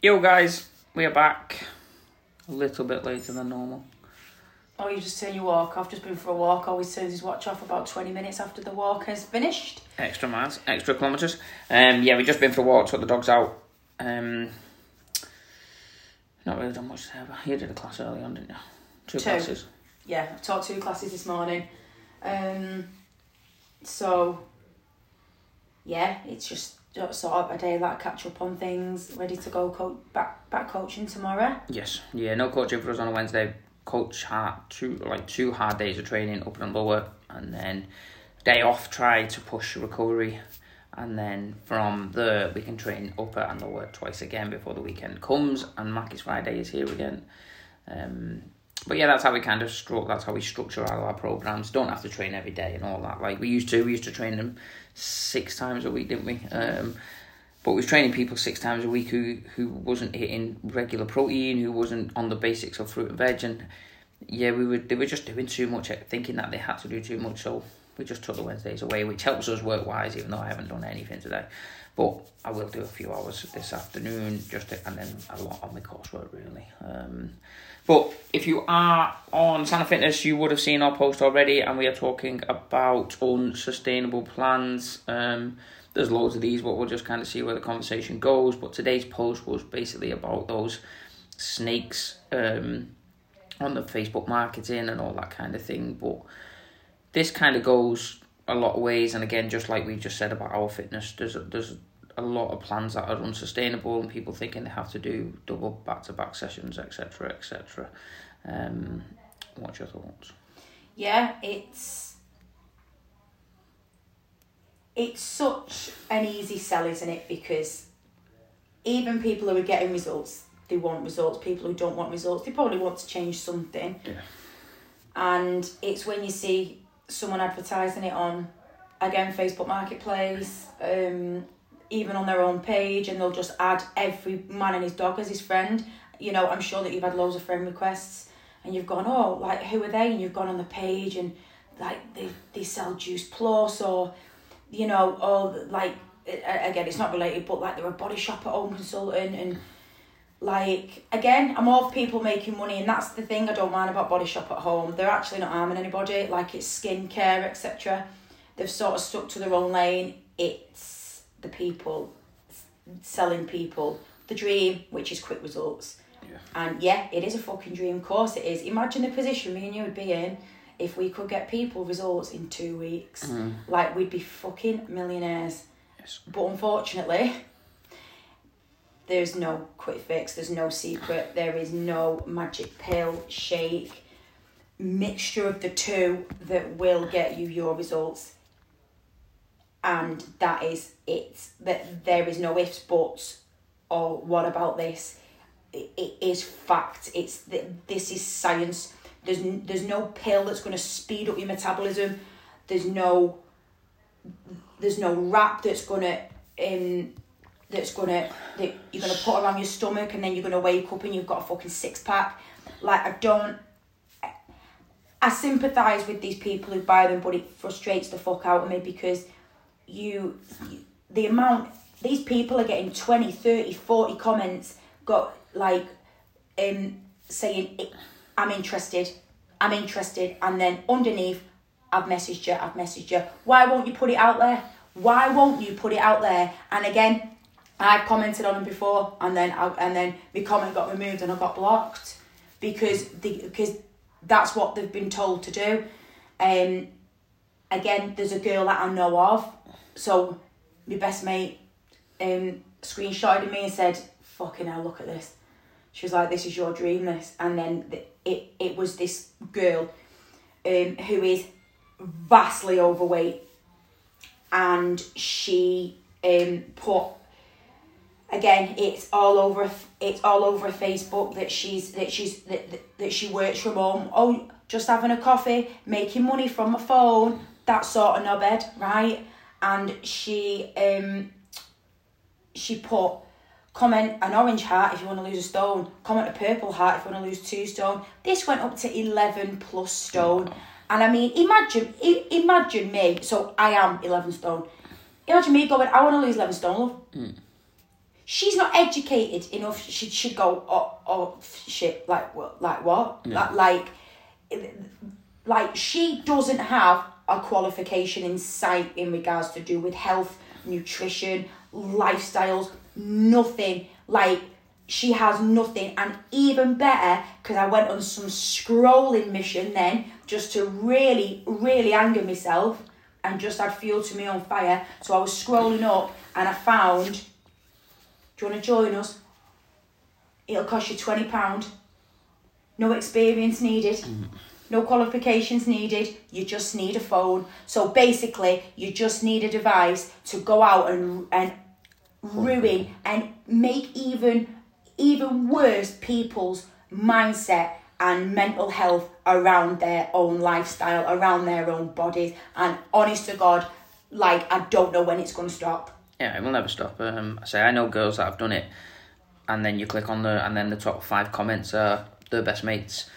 Yo, guys, we are back. A little bit later than normal. Oh, you just turn you walk I've Just been for a walk. Always turns his watch off about twenty minutes after the walk has finished. Extra miles, extra kilometres. Um, yeah, we've just been for a walk, took the dogs out. Um, not really done much there, but you did a class early on, didn't you? Two, Two. classes. Yeah, I've taught two classes this morning. Um, so yeah, it's just sort of a day that catch up on things. Ready to go co- back back coaching tomorrow. Yes, yeah, no coaching for us on a Wednesday. Coach had two like two hard days of training, upper and lower, and then day off. Try to push recovery, and then from there we can train upper and lower twice again before the weekend comes. And Mackie's Friday is here again. Um, but yeah, that's how we kind of stru- That's how we structure all our programs. Don't have to train every day and all that. Like we used to. We used to train them six times a week, didn't we? Um, but we was training people six times a week who who wasn't hitting regular protein, who wasn't on the basics of fruit and veg, and yeah, we were they were just doing too much, thinking that they had to do too much. So we just took the Wednesdays away, which helps us work wise, even though I haven't done anything today. But I will do a few hours this afternoon, just to, and then a lot on the coursework really. Um, but if you are on Santa Fitness, you would have seen our post already, and we are talking about unsustainable plans. Um, there's loads of these, but we'll just kind of see where the conversation goes. But today's post was basically about those snakes um, on the Facebook marketing and all that kind of thing. But this kind of goes a lot of ways, and again, just like we just said about our fitness, there's there's a lot of plans that are unsustainable, and people thinking they have to do double back to back sessions, etc., etc. Um, what's your thoughts? Yeah, it's it's such an easy sell, isn't it? Because even people who are getting results, they want results. People who don't want results, they probably want to change something. Yeah. And it's when you see someone advertising it on, again, Facebook Marketplace, um, even on their own page, and they'll just add every man and his dog as his friend. You know, I'm sure that you've had loads of friend requests, and you've gone, oh, like who are they? And you've gone on the page, and like they they sell Juice Plus, or you know, or like again, it's not related, but like they're a body shop at home consultant, and like again, I'm all people making money, and that's the thing I don't mind about body shop at home. They're actually not harming anybody. Like it's skincare, etc. They've sort of stuck to their own lane. It's the people selling people the dream, which is quick results. Yeah. And yeah, it is a fucking dream. Of course it is. Imagine the position me and you would be in if we could get people results in two weeks. Mm. Like we'd be fucking millionaires. Yes. But unfortunately, there's no quick fix, there's no secret, there is no magic pill, shake, mixture of the two that will get you your results. And that is it. That there is no ifs, buts, or what about this? It, it is fact. It's th- this is science. There's there's no pill that's going to speed up your metabolism. There's no there's no wrap that's gonna um that's gonna that you're gonna put around your stomach and then you're gonna wake up and you've got a fucking six pack. Like I don't I sympathise with these people who buy them but it frustrates the fuck out of me because you, the amount these people are getting 20, 30, 40 comments got like um saying I'm interested, I'm interested and then underneath I've messaged you, I've messaged you. Why won't you put it out there? Why won't you put it out there? And again, I've commented on them before, and then I, and then the comment got removed and I got blocked because the because that's what they've been told to do. Um, again, there's a girl that I know of, so my best mate um screenshotted me and said, "Fucking hell, look at this." She was like, "This is your dream, this," and then the, it it was this girl, um, who is vastly overweight and she um put again it's all over it's all over facebook that she's that she's that, that, that she works from home oh just having a coffee making money from my phone that sort of knobhead right and she um she put comment an orange heart if you want to lose a stone. Comment a purple heart if you want to lose two stone. This went up to 11 plus stone. And i mean imagine i- imagine me so i am 11 stone. Imagine me going i want to lose 11 stone love. She's not educated enough. She should go, oh, oh shit, like what, like what, like, like she doesn't have a qualification in sight in regards to do with health, nutrition, lifestyles, nothing. Like she has nothing, and even better because I went on some scrolling mission then just to really, really anger myself and just add fuel to me on fire. So I was scrolling up and I found. Do you want to join us? It'll cost you twenty pound. No experience needed. Mm. No qualifications needed. You just need a phone. So basically, you just need a device to go out and and ruin and make even even worse people's mindset and mental health around their own lifestyle, around their own bodies. And honest to God, like I don't know when it's gonna stop. Yeah, it will never stop. Um, I say I know girls that have done it, and then you click on the and then the top five comments are their best mates.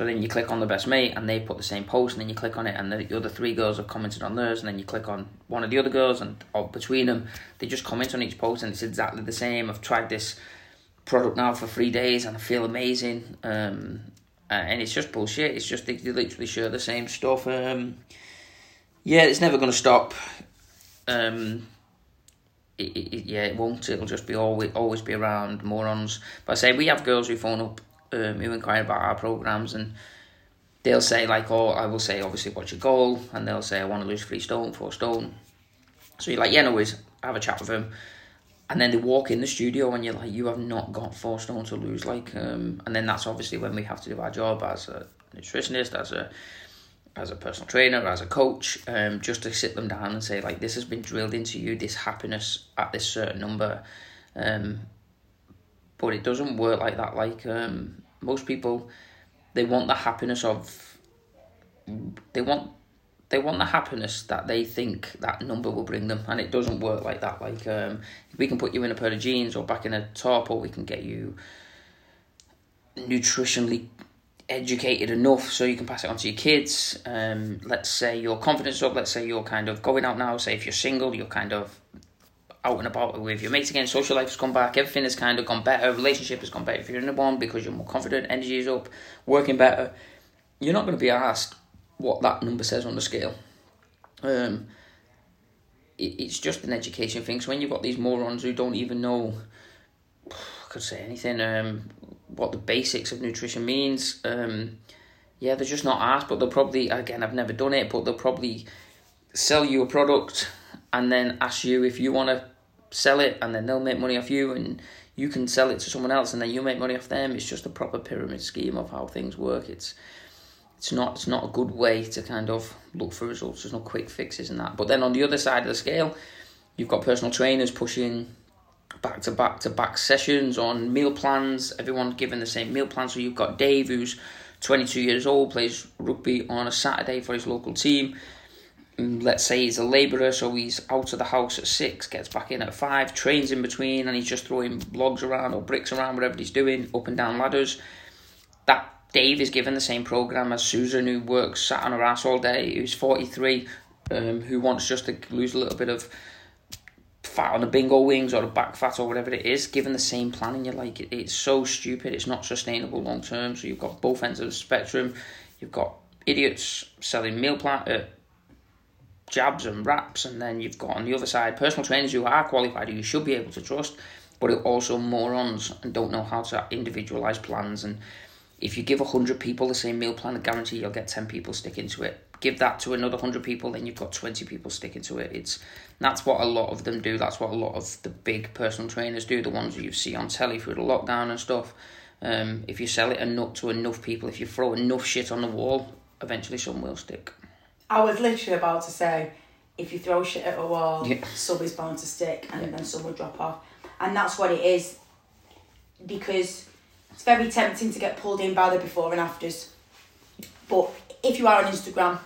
So then you click on the best mate, and they put the same post, and then you click on it, and the other three girls have commented on theirs, and then you click on one of the other girls, and between them, they just comment on each post, and it's exactly the same. I've tried this product now for three days, and I feel amazing. Um, and it's just bullshit. It's just they, they literally share the same stuff. Um, yeah, it's never going to stop. Um, it, it, yeah, it won't. It'll just be always always be around morons. But I say we have girls who phone up um, who inquire about our programs, and they'll say like, "Oh, I will say obviously what's your goal," and they'll say, "I want to lose three stone, four stone." So you're like, "Yeah, no worries." Have a chat with them, and then they walk in the studio, and you're like, "You have not got four stone to lose." Like, um, and then that's obviously when we have to do our job as a nutritionist, as a as a personal trainer, as a coach, um, just to sit them down and say like, "This has been drilled into you. This happiness at this certain number." Um, but it doesn't work like that. Like um, most people, they want the happiness of, they want, they want the happiness that they think that number will bring them, and it doesn't work like that. Like um, we can put you in a pair of jeans or back in a top, or we can get you nutritionally educated enough so you can pass it on to your kids. Um, let's say your confidence up. Let's say you're kind of going out now. Say if you're single, you're kind of out and about with your mates again, social life has come back, everything has kind of gone better, relationship has gone better. If you're in a one because you're more confident, energy is up, working better, you're not going to be asked what that number says on the scale. Um, it, it's just an education thing. So when you've got these morons who don't even know, I could say anything, um, what the basics of nutrition means, um, yeah, they're just not asked, but they'll probably, again, I've never done it, but they'll probably sell you a product and then ask you if you want to sell it and then they'll make money off you and you can sell it to someone else and then you make money off them. It's just a proper pyramid scheme of how things work. It's it's not it's not a good way to kind of look for results. There's no quick fixes in that. But then on the other side of the scale you've got personal trainers pushing back to back to back sessions on meal plans. Everyone given the same meal plan. So you've got Dave who's 22 years old plays rugby on a Saturday for his local team let's say he's a labourer, so he's out of the house at six, gets back in at five, trains in between, and he's just throwing logs around or bricks around, whatever he's doing, up and down ladders. That Dave is given the same program as Susan, who works sat on her ass all day, who's 43, um, who wants just to lose a little bit of fat on the bingo wings or the back fat or whatever it is, given the same plan, and you're like, it, it's so stupid, it's not sustainable long term. So you've got both ends of the spectrum. You've got idiots selling meal plan. Uh, jabs and wraps, and then you've got on the other side personal trainers who are qualified, who you should be able to trust, but are also morons and don't know how to individualize plans. And if you give hundred people the same meal plan, I guarantee you'll get ten people sticking to it. Give that to another hundred people, then you've got twenty people sticking to it. It's that's what a lot of them do. That's what a lot of the big personal trainers do. The ones you see on telly through the lockdown and stuff. Um, if you sell it enough to enough people, if you throw enough shit on the wall, eventually some will stick. I was literally about to say, if you throw shit at a wall, Yeah. some is bound to stick, and then some will drop off, and that's what it is. Because it's very tempting to get pulled in by the before and afters. But if you are on Instagram,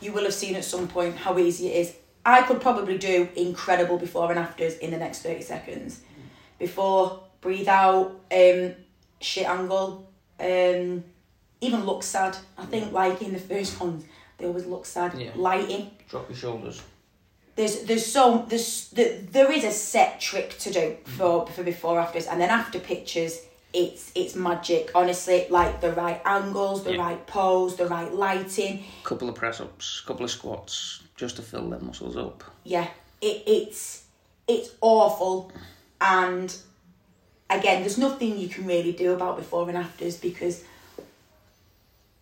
you will have seen at some point how easy it is. I could probably do incredible before and afters in the next thirty seconds. Before, breathe out, um, shit angle, um, even look sad. I think like in the first ones, they always look sad. Yeah. Lighting, Drop your shoulders. there's there's so there's there is a set trick to do mm. for for before afters and then after pictures it's it's magic honestly like the right angles the Yeah. right pose the right lighting couple of press ups, couple of squats, just to fill their muscles up. yeah it, it's it's awful and again there's nothing you can really do about before and afters because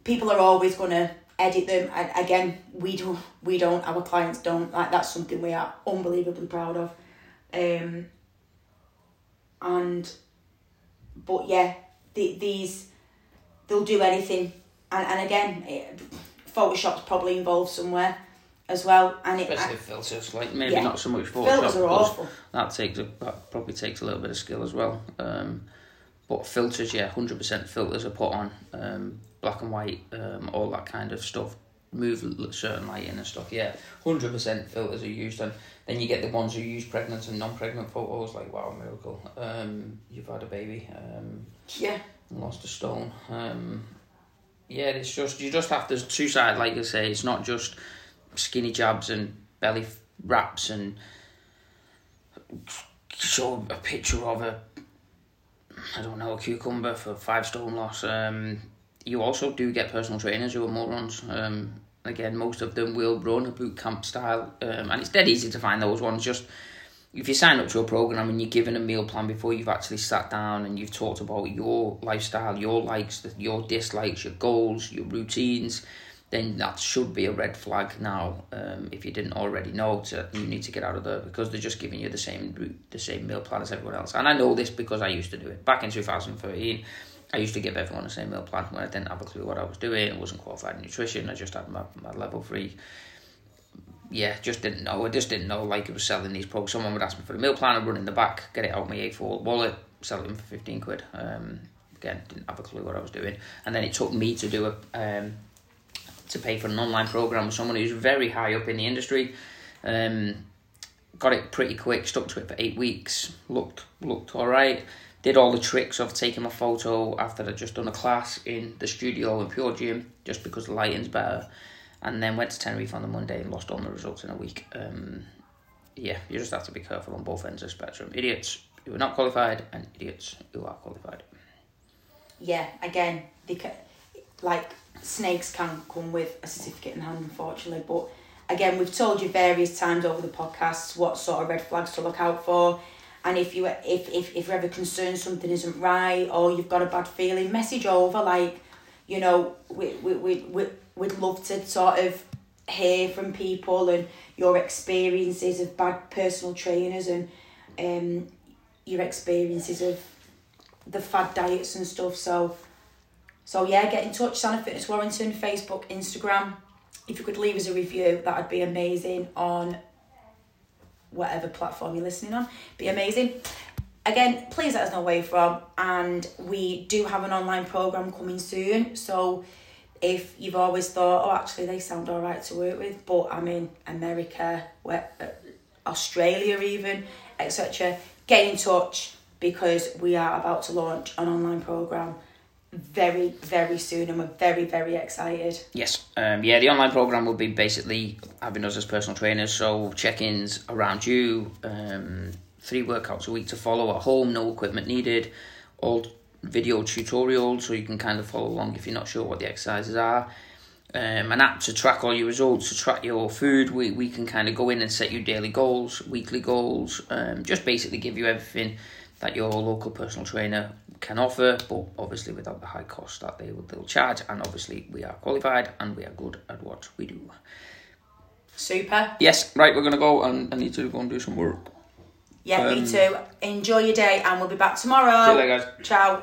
people are always going to edit them and again we don't we don't our clients don't like that's something we are unbelievably proud of um and but yeah the, these they'll do anything and, and again it, photoshop's probably involved somewhere as well and it Especially filters, like maybe Yeah. not so much Photoshop. filters are awful That takes a, that probably takes a little bit of skill as well. Um, but filters, yeah, hundred percent filters are put on. Um, black and white, um, all that kind of stuff. Move certain lighting and stuff. Yeah, hundred percent filters are used, and then you get the ones who use pregnant and non-pregnant photos. Like wow, miracle! Um, you've had a baby. Um, yeah lost a stone. Um, yeah, it's just you just have to two sides, like I say. It's not just skinny jabs and belly wraps and show a picture of a I don't know a cucumber for five stone loss. Um, you also do get personal trainers who are morons. Um, again, most of them will run a boot camp style, um, and it's dead easy to find those ones. Just if you sign up to a program and you're given a meal plan before you've actually sat down and you've talked about your lifestyle, your likes, your dislikes, your goals, your routines, then that should be a red flag now. Um, if you didn't already know, to, you need to get out of there because they're just giving you the same the same meal plan as everyone else. And I know this because I used to do it back in 2013. I used to give everyone the same meal plan when I didn't have a clue what I was doing. I wasn't qualified in nutrition. I just had my, my level three yeah, just didn't know. I just didn't know like it was selling these products. Someone would ask me for the meal plan, I'd run in the back, get it out of my A4 wallet, sell them for 15 quid. Um, again, didn't have a clue what I was doing. And then it took me to do a, um, to pay for an online program with someone who's very high up in the industry. Um, got it pretty quick, stuck to it for eight weeks, looked, looked all right. Did all the tricks of taking a photo after I'd just done a class in the studio in Pure Gym, just because the lighting's better and then went to Tenerife on the Monday and lost all my results in a week. Um, yeah, you just have to be careful on both ends of the spectrum. Idiots who are not qualified and idiots who are qualified. yeah, again, ca like snakes can come with a certificate in hand, unfortunately. But again, we've told you various times over the podcasts what sort of red flags to look out for. And if you if if, if you're ever concerned something isn't right or you've got a bad feeling, message over like, you know, we we we, we we'd love to sort of hear from people and your experiences of bad personal trainers and um your experiences of the fad diets and stuff. So so yeah, get in touch, Santa Fitness Warrington, Facebook, Instagram. If you could leave us a review, that'd be amazing on whatever platform you're listening on. Be amazing. Again, please let us know where you're from, and we do have an online program coming soon. So if you've always thought, oh, actually they sound all right to work with, but I'm in America, where, uh, Australia, even etc. Get in touch because we are about to launch an online program very very soon, and we're very very excited. Yes, um, yeah, the online program will be basically having us as personal trainers, so check ins around you, um, three workouts a week to follow at home, no equipment needed, all video tutorials so you can kind of follow along if you're not sure what the exercises are. Um, an app to track all your results, to track your food. We, we can kind of go in and set you daily goals, weekly goals, um, just basically give you everything that your local personal trainer can offer, but obviously without the high cost that they will they'll charge. And obviously we are qualified and we are good at what we do. Super. Yes, right, we're gonna go and I need to go and do some work. Yeah, Um, me too. Enjoy your day, and we'll be back tomorrow. See you later, guys. Ciao.